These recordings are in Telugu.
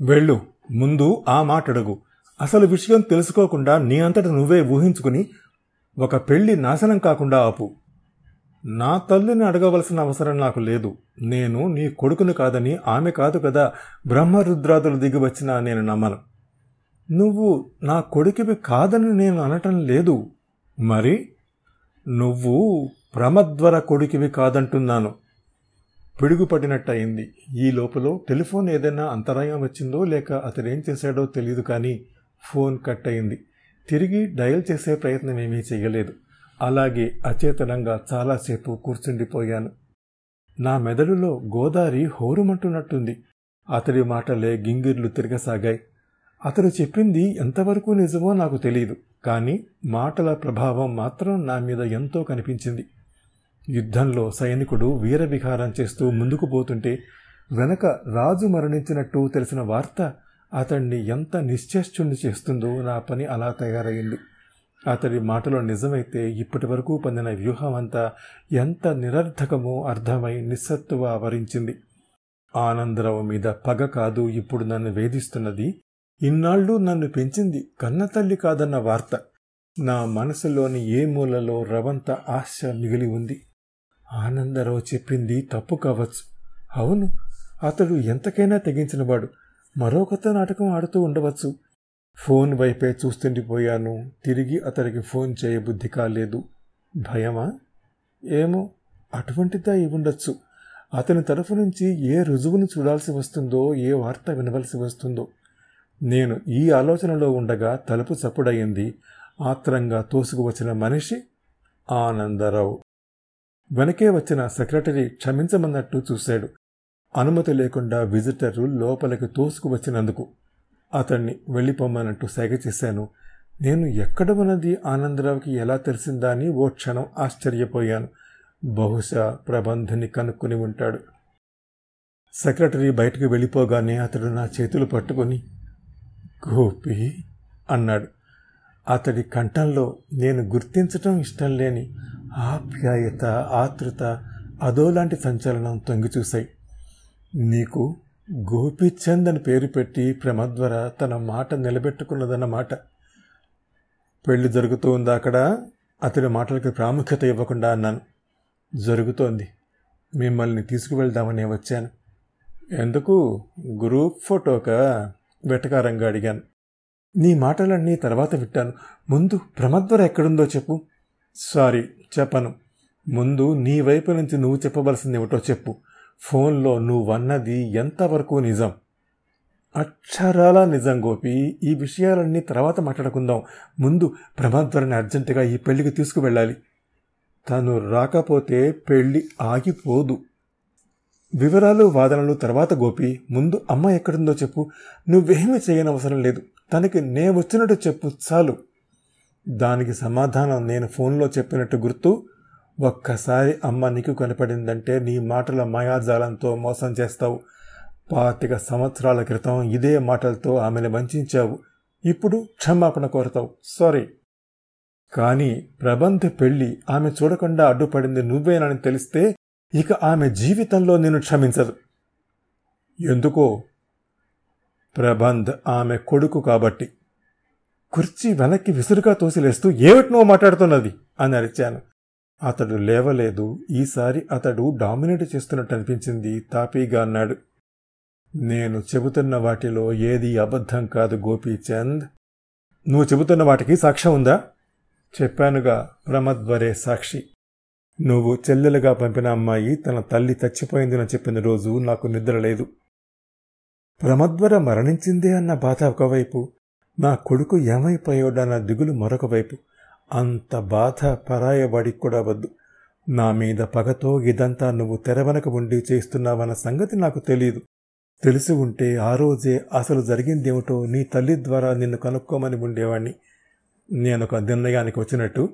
వెళ్ళు ముందు ఆ మాటడుగు. అసలు విషయం తెలుసుకోకుండా నీ అంతట నువ్వే ఊహించుకుని ఒక పెళ్ళి నాశనం కాకుండా ఆపు. నా తల్లిని అడగవలసిన అవసరం నాకు లేదు. నేను నీ కొడుకును కాదని ఆమె కాదు కదా బ్రహ్మరుద్రాదులు దిగి వచ్చినా నేను నమ్మను. నువ్వు నా కొడుకువి కాదని నేను అనటం లేదు. మరి? నువ్వు ప్రమద్వర కొడుకువి కాదంటున్నాను. పిడుగుపడినట్టయింది. ఈ లోపల టెలిఫోన్ ఏదైనా అంతరాయం వచ్చిందో లేక అతడేం చేశాడో తెలియదు కానీ ఫోన్ కట్ అయింది తిరిగి డయల్ చేసే ప్రయత్నం ఏమీ చేయలేదు అలాగే అచేతనంగా చాలాసేపు కూర్చుండిపోయాను. నా మెదడులో గోదారి హోరుమంటున్నట్టుంది. అతడి మాటలే గింగిర్లు తిరగసాగాయి. అతడు చెప్పింది ఎంతవరకు నిజమో నాకు తెలియదు కానీ మాటల ప్రభావం మాత్రం నా మీద ఎంతో కనిపించింది. యుద్ధంలో సైనికుడు వీరవిహారం చేస్తూ ముందుకు పోతుంటే వెనక రాజు మరణించినట్టు తెలిసిన వార్త అతన్ని ఎంత నిశ్చేష్టుని చేస్తుందో నా పని అలా తయారైంది అతడి మాటలో నిజమైతే ఇప్పటి వరకు పొందిన వ్యూహం అంతా ఎంత నిరర్ధకమో అర్థమై నిస్సత్తువ ఆవరించింది. ఆనందరావు మీద పగ కాదు ఇప్పుడు నన్ను వేధిస్తున్నది. ఇన్నాళ్ళు నన్ను పెంచింది కన్నతల్లి కాదన్న వార్త. నా మనసులోని ఏ మూలలో రవంత ఆశ మిగిలి ఉంది. ఆనందరావు చెప్పింది తప్పు కావచ్చు. అవును అతడు ఎంతకైనా తెగించినవాడు. మరో కొత్త నాటకం ఆడుతూ ఉండవచ్చు. ఫోన్ వైపే చూస్తుండిపోయాను. తిరిగి అతడికి ఫోన్ చేయబుద్ధి కాలేదు. భయమా? ఏమో అటువంటిదా ఉండొచ్చు. అతని తరఫు నుంచి ఏ రుజువును చూడాల్సి వస్తుందో ఏ వార్త వినవలసి వస్తుందో. నేను ఈ ఆలోచనలో ఉండగా తలుపు చప్పుడయింది. ఆత్రంగా తోసుకువచ్చిన మనిషి ఆనందరావు. వెనకే వచ్చిన సెక్రటరీ క్షమించమన్నట్టు చూశాడు. అనుమతి లేకుండా విజిటర్లు లోపలికి తోసుకు వచ్చినందుకు అతన్ని వెళ్ళిపోమ్మన్నట్టు సైగ చేశాను. నేను ఎక్కడ ఉన్నది ఆనందరావుకి ఎలా తెలిసిందా అని ఓ క్షణం ఆశ్చర్యపోయాను. బహుశా ప్రబంధుని కనుక్కుని ఉంటాడు. సెక్రటరీ బయటకు వెళ్ళిపోగానే అతడు నా చేతులు పట్టుకొని గోపి అన్నాడు. అతడి కంఠంలో నేను గుర్తించటం ఇష్టం లేని ఆప్యాయత ఆతృత అదోలాంటి సంచలనం తొంగి చూశాయి. నీకు గోపిచంద్ అని పేరు పెట్టి ప్రమద్వర తన మాట నిలబెట్టుకున్నదన్నమాట. పెళ్ళి జరుగుతూ ఉందా అక్కడ? అతడి మాటలకు ప్రాముఖ్యత ఇవ్వకుండా అన్నాను. జరుగుతోంది. మిమ్మల్ని తీసుకువెళ్దామని వచ్చాను. ఎందుకు? గ్రూప్ ఫోటోకా? వెటకారంగా అడిగాను. నీ మాటలన్నీ తర్వాత విట్టాను ముందు ప్రమద్వర ఎక్కడుందో చెప్పు. సారీ చెప్పను. ముందు నీ వైపు నుంచి నువ్వు చెప్పవలసింది ఏమిటో చెప్పు. ఫోన్లో నువ్వన్నది ఎంతవరకు నిజం? అక్షరాల నిజం గోపి. ఈ విషయాలన్నీ తర్వాత మాట్లాడుకుందాం. ముందు ప్రమాద్వరని అర్జెంటుగా ఈ పెళ్ళికి తీసుకువెళ్ళాలి. తను రాకపోతే పెళ్ళి ఆగిపోదు. వివరాలు వాదనలు తర్వాత గోపి. ముందు అమ్మ ఎక్కడుందో చెప్పు. నువ్వేమీ చేయనవసరం లేదు. తనకి నే వచ్చినట్టు చెప్పు చాలు. దానికి సమాధానం నేను ఫోన్లో చెప్పినట్టు గుర్తు ఒక్కసారి అమ్మ నీకు కనపడిందంటే నీ మాటల మాయాజాలంతో మోసం చేస్తావు. పాతిక సంవత్సరాల క్రితం ఇదే మాటలతో ఆమెను వంచావు. ఇప్పుడు క్షమాపణ కోరతావు. సారీ. కానీ ప్రబంధ పెళ్ళి ఆమె చూడకుండా అడ్డుపడింది నువ్వేనని తెలిస్తే ఇక ఆమె జీవితంలో నేను క్షమించదు. ఎందుకో? ప్రబంధ్ ఆమె కొడుకు కాబట్టి. కుర్చీ వెనక్కి విసురుగా తోసిలేస్తూ ఏమిటి మాట్లాడుతున్నది అని అరిచాను. అతడు లేవలేదు. ఈసారి అతడు డామినేట్ చేస్తున్నట్టు అనిపించింది. తాపీగా అన్నాడు. నేను చెబుతున్న వాటిలో ఏది అబద్ధం కాదు గోపీచంద్. నువ్వు చెబుతున్న వాటికి సాక్ష్యం ఉందా? చెప్పానుగా ప్రమద్వరే సాక్షి. నువ్వు చెల్లెలుగా పంపిన అమ్మాయి తన తల్లి చచ్చిపోయిందని చెప్పిన రోజు నాకు నిద్ర లేదు. ప్రమద్వర మరణించిందే అన్న బాధ ఒకవైపు నా కొడుకు ఏమైపోయాడన్న దిగులు మరొక వైపు. అంత బాధ పరాయవాడికి కూడా వద్దు. నా మీద పగతో ఇదంతా నువ్వు తెరవనక ఉండి చేస్తున్నావన్న సంగతి నాకు తెలియదు తెలిసి ఉంటే ఆ రోజే అసలు జరిగిందేమిటో నీ తల్లి ద్వారా నిన్ను కనుక్కోమని ఉండేవాణ్ణి. నేను ఒక నిర్ణయానికి వచ్చినట్టు.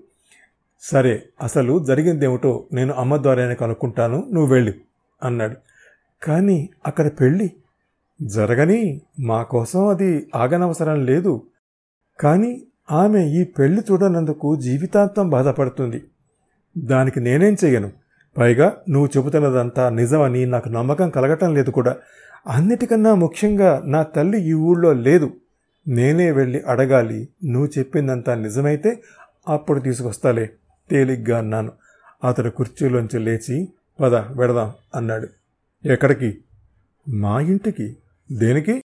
సరే అసలు జరిగిందేమిటో నేను అమ్మ ద్వారానే కనుక్కుంటాను. నువ్వు వెళ్ళి అన్నాడు. కానీ అక్కడ పెళ్ళి జరగని మా కోసం అది ఆగనవసరం లేదు. కానీ ఆమె ఈ పెళ్ళి చూడనందుకు జీవితాంతం బాధపడుతుంది. దానికి నేనేం చెయ్యను? పైగా నువ్వు చెబుతున్నదంతా నిజమని నాకు నమ్మకం కలగటం లేదు కూడా. అన్నిటికన్నా ముఖ్యంగా నా తల్లి ఈ ఊళ్ళో లేదు. నేనే వెళ్ళి అడగాలి. నువ్వు చెప్పిందంతా నిజమైతే అప్పుడు తీసుకొస్తాలే తేలిగ్గా అన్నాను. అతడు కుర్చీలోంచి లేచి పద వెడదాం అన్నాడు. ఎక్కడికి? మా ఇంటికి. దేనికి?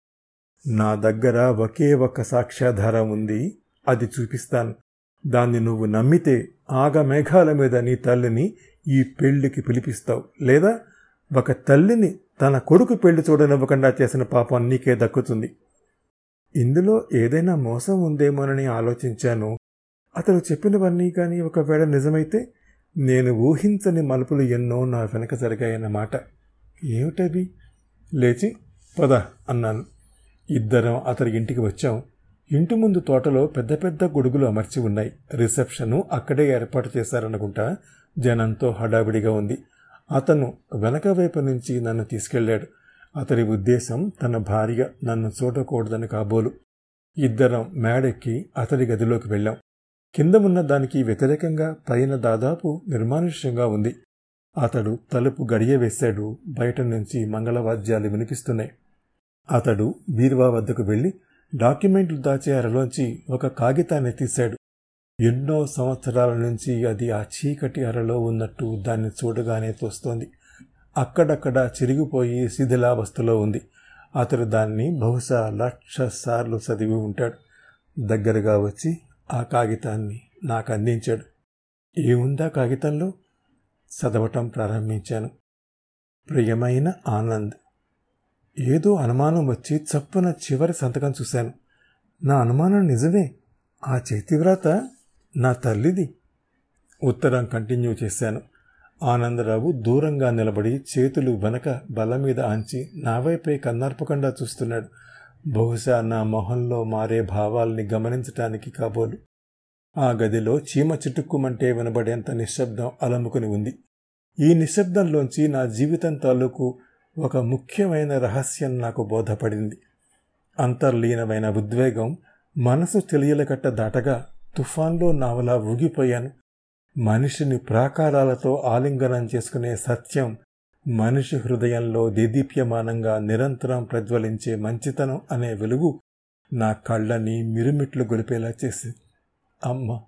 నా దగ్గర ఒకే ఒక్క సాక్ష్యాధారం ఉంది. అది చూపిస్తాను. దాన్ని నువ్వు నమ్మితే ఆగ మేఘాల మీద నీ తల్లిని ఈ పెళ్ళికి పిలిపిస్తావు. లేదా? ఒక తల్లిని తన కొడుకు పెళ్ళి చూడనివ్వకుండా చేసిన పాపం నీకే దక్కుతుంది. ఇందులో ఏదైనా మోసం ఉందేమోనని ఆలోచించాను. అతడు చెప్పినవన్నీ కానీ ఒకవేళ నిజమైతే నేను ఊహించని మలుపులు ఎన్నో నా వెనక జరిగాయన్నమాట. ఏమిటవి? లేచి పద అన్నాను. ఇద్దరం అతడి ఇంటికి వచ్చాం. ఇంటి ముందు తోటలో పెద్ద పెద్ద గొడుగులు అమర్చి ఉన్నాయి. రిసెప్షను అక్కడే ఏర్పాటు చేశారనుకుంటా జనంతో హడావిడిగా ఉంది. అతను వెనక వైపు నుంచి నన్ను తీసుకెళ్ళాడు అతడి ఉద్దేశం తన భార్య నన్ను చూడకూడదని కాబోలు. ఇద్దరం మేడెక్కి అతడి గదిలోకి వెళ్ళాం. కింద ఉన్న దానికి వ్యతిరేకంగా పైన దాదాపు నిర్మానుష్యంగా ఉంది. అతడు తలుపు గడియ వేశాడు బయట నుంచి మంగళవాద్యాలు వినిపిస్తున్నాయి. అతడు బీరువా వద్దకు వెళ్ళి డాక్యుమెంట్లు దాచే అరలోంచి ఒక కాగితాన్ని తీశాడు. ఎన్నో సంవత్సరాల నుంచి అది ఆ చీకటి అరలో ఉన్నట్టు దాన్ని చూడగానే తోస్తోంది. అక్కడక్కడ చిరిగిపోయి శిథిలావస్థలో ఉంది. అతడు దాన్ని బహుశా లక్ష సార్లు చదివి ఉంటాడు. దగ్గరగా వచ్చి ఆ కాగితాన్ని నాకు అందించాడు. ఏముందా కాగితంలో? చదవటం ప్రారంభించాను. ప్రియమైన ఆనంద్ ఏదో అనుమానం వచ్చి చప్పున చివరి సంతకం చూశాను. నా అనుమానం నిజమే. ఆ చేతివ్రాత నా తల్లిది. ఉత్తరం కంటిన్యూ చేశాను. ఆనందరావు దూరంగా నిలబడి చేతులు వెనక బల మీద ఆంచి నా వైపే కన్నార్పకుండా చూస్తున్నాడు. బహుశా నా మొహంలో మారే భావాల్ని గమనించటానికి కాబోలు. ఆ గదిలో చీమ చిటుక్కుమంటే వినబడేంత నిశ్శబ్దం అలముకుని ఉంది. ఈ నిశ్శబ్దంలోంచి నా జీవితం తాలూకు ఒక ముఖ్యమైన రహస్యం నాకు బోధపడింది. అంతర్లీనమైన ఉద్వేగం మనసు తెలియలకట్ట దాటగా తుఫాన్లో నావలా ఊగిపోయాను. మనిషిని ప్రాకారాలతో ఆలింగనం చేసుకునే సత్యం మనిషి హృదయంలో దేదీప్యమానంగా నిరంతరం ప్రజ్వలించే మంచితనం అనే వెలుగు నా కళ్ళని మిరుమిట్లు గొలిపేలా చేసింది. అమ్మ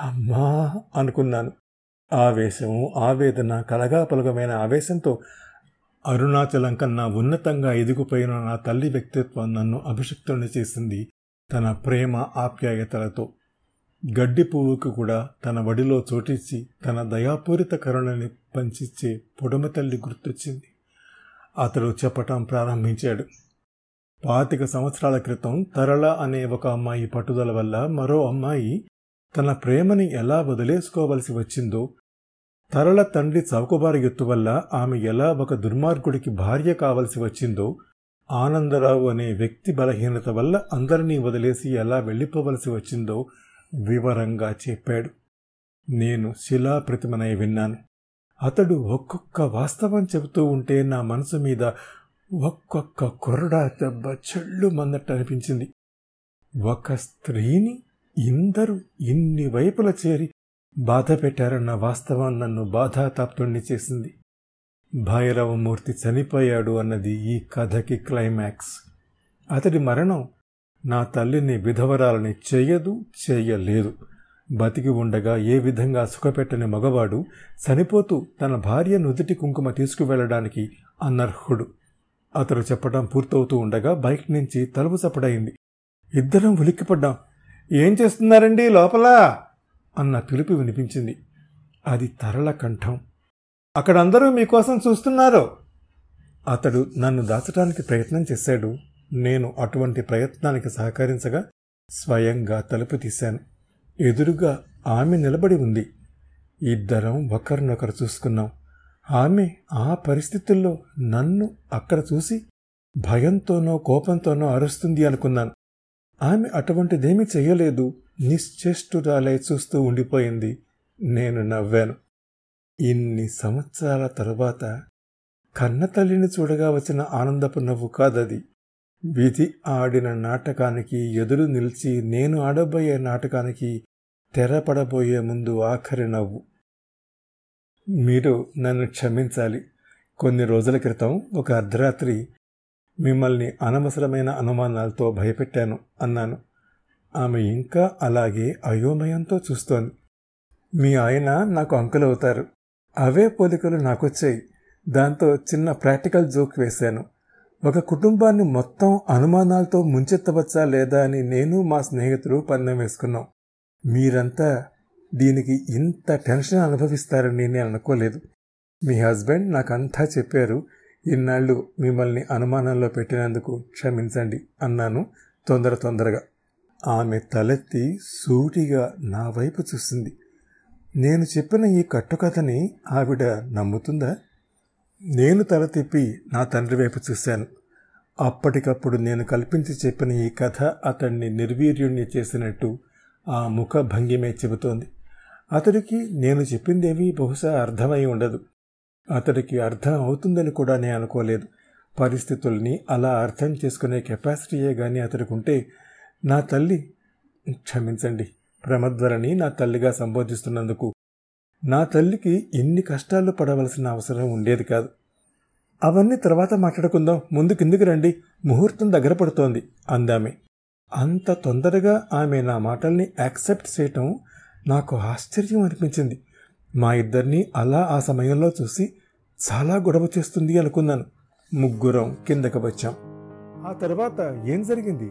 అమ్మా అనుకున్నాను. ఆవేశం ఆవేదన కలగాపలగమైన ఆవేశంతో అరుణాచలం కన్నా ఉన్నతంగా ఎదిగిపోయిన నా తల్లి వ్యక్తిత్వం నన్ను అభిషక్తుని చేసింది తన ప్రేమ ఆప్యాయతలతో. గడ్డి పువ్వుకు కూడా తన వడిలో చోటిచ్చి తన దయాపూరిత కరుణని పంచిచ్చే పొడమ తల్లి గుర్తొచ్చింది. అతడు చెప్పటం ప్రారంభించాడు. పాతిక సంవత్సరాల క్రితం తరళ అనే ఒక అమ్మాయి పట్టుదల వల్ల మరో అమ్మాయి తన ప్రేమని ఎలా వదిలేసుకోవలసి వచ్చిందో తరల తండ్రి చౌకబారి ఎత్తు వల్ల ఆమె ఎలా ఒక దుర్మార్గుడికి భార్య కావలసి వచ్చిందో ఆనందరావు అనే వ్యక్తి బలహీనత వల్ల అందరినీ వదిలేసి ఎలా వెళ్ళిపోవలసి వచ్చిందో వివరంగా చెప్పాడు. నేను శిలాప్రతిమనై విన్నాను. అతడు ఒక్కొక్క వాస్తవం చెబుతూ ఉంటే నా మనసు మీద ఒక్కొక్క కొరడా దెబ్బ చెళ్ళు మందట్టు అనిపించింది. ఒక స్త్రీని ఇందరూ ఇన్ని వైపుల చేరి బాధ పెట్టారన్న వాస్తవం నన్ను బాధాతాప్తుణ్ణి చేసింది. భైరవమూర్తి చనిపోయాడు అన్నది ఈ కథకి క్లైమాక్స్. అతడి మరణం నా తల్లిని విధవరాలని చేయదు చేయలేదు. బతికి ఉండగా ఏ విధంగా సుఖపెట్టని మగవాడు చనిపోతూ తన భార్య నుదుటి కుంకుమ తీసుకువెళ్ళడానికి అనర్హుడు. అతడు చెప్పడం పూర్తవుతూ ఉండగా బైక్ నుంచి తలుపు చప్పడైంది ఇద్దరం ఉలిక్కిపడ్డాం. ఏం చేస్తున్నారండి లోపల? అన్న పిలుపు వినిపించింది. అది తరల కంఠం. అక్కడ అందరూ మీకోసం చూస్తున్నారు. అతడు నన్ను దాచడానికి ప్రయత్నం చేశాడు. నేను అటువంటి ప్రయత్నానికి సహకరించగా స్వయంగా తలుపు తీశాను. ఎదురుగా ఆమె నిలబడి ఉంది. ఇద్దరం ఒకరినొకరు చూసుకున్నాం. ఆమె ఆ పరిస్థితుల్లో నన్ను అక్కడ చూసి భయంతోనో కోపంతోనో అరుస్తుంది అనుకున్నాను. ఆమె అటువంటిదేమీ చేయలేదు నిశ్చేష్టురాలై చూస్తూ ఉండిపోయింది. నేను నవ్వాను. ఇన్ని సంవత్సరాల తరువాత కన్నతల్లిని చూడగా వచ్చిన ఆనందపు నవ్వు కాదది. విధి ఆడిన నాటకానికి ఎదురు నిలిచి నేను ఆడబోయే నాటకానికి తెరపడబోయే ముందు ఆఖరి నవ్వు. మీరు నన్ను క్షమించాలి. కొన్ని రోజుల క్రితం ఒక అర్ధరాత్రి మిమ్మల్ని అనవసరమైన అనుమానాలతో భయపెట్టాను అన్నాను. ఆమె ఇంకా అలాగే అయోమయంతో చూస్తోంది. మీ ఆయన నాకు అంకుల్ అవుతారు అవే పోలికలు నాకొచ్చాయి. దాంతో చిన్న ప్రాక్టికల్ జోక్ వేశాను. ఒక కుటుంబాన్ని మొత్తం అనుమానాలతో ముంచెత్తవచ్చా లేదా అని నేను మా స్నేహితులు పందెం వేసుకున్నాం. మీరంతా దీనికి ఇంత టెన్షన్ అనుభవిస్తారని నేను అనుకోలేదు. మీ హస్బెండ్ నాకంతా చెప్పారు. ఇన్నాళ్ళు మిమ్మల్ని అనుమానంలో పెట్టినందుకు క్షమించండి అన్నాను తొందర తొందరగా. ఆమె తలెత్తి సూటిగా నా వైపు చూసింది. నేను చెప్పిన ఈ కట్టుకథని ఆవిడ నమ్ముతుందా? నేను తల తిప్పి నా తండ్రి వైపు చూశాను. అప్పటికప్పుడు నేను కల్పించి చెప్పిన ఈ కథ అతన్ని నిర్వీర్యుణ్ణి చేసినట్టు ఆ ముఖ భంగిమే చెబుతోంది. అతడికి నేను చెప్పిందేమీ బహుశా అర్థమై ఉండదు. అతడికి అర్థం అవుతుందని కూడా నేను అనుకోలేదు. పరిస్థితుల్ని అలా అర్థం చేసుకునే కెపాసిటీయే కానీ అతడికి ఉంటే నా తల్లి క్షమించండి ప్రమద్వరని నా తల్లిగా సంబోధిస్తున్నందుకు. నా తల్లికి ఇన్ని కష్టాలు పడవలసిన అవసరం ఉండేది కాదు. అవన్నీ తర్వాత మాట్లాడుకుందాం ముందు కిందికి రండి ముహూర్తం దగ్గర పడుతోంది అందామె. అంత తొందరగా ఆమె నా మాటల్ని యాక్సెప్ట్ చేయటం నాకు ఆశ్చర్యం అనిపించింది. మా ఇద్దరిని అలా ఆ సమయంలో చూసి చాలా గొడవ చేస్తుంది అనుకున్నాను. ముగ్గురం కిందకు వచ్చాం. ఆ తర్వాత ఏం జరిగింది?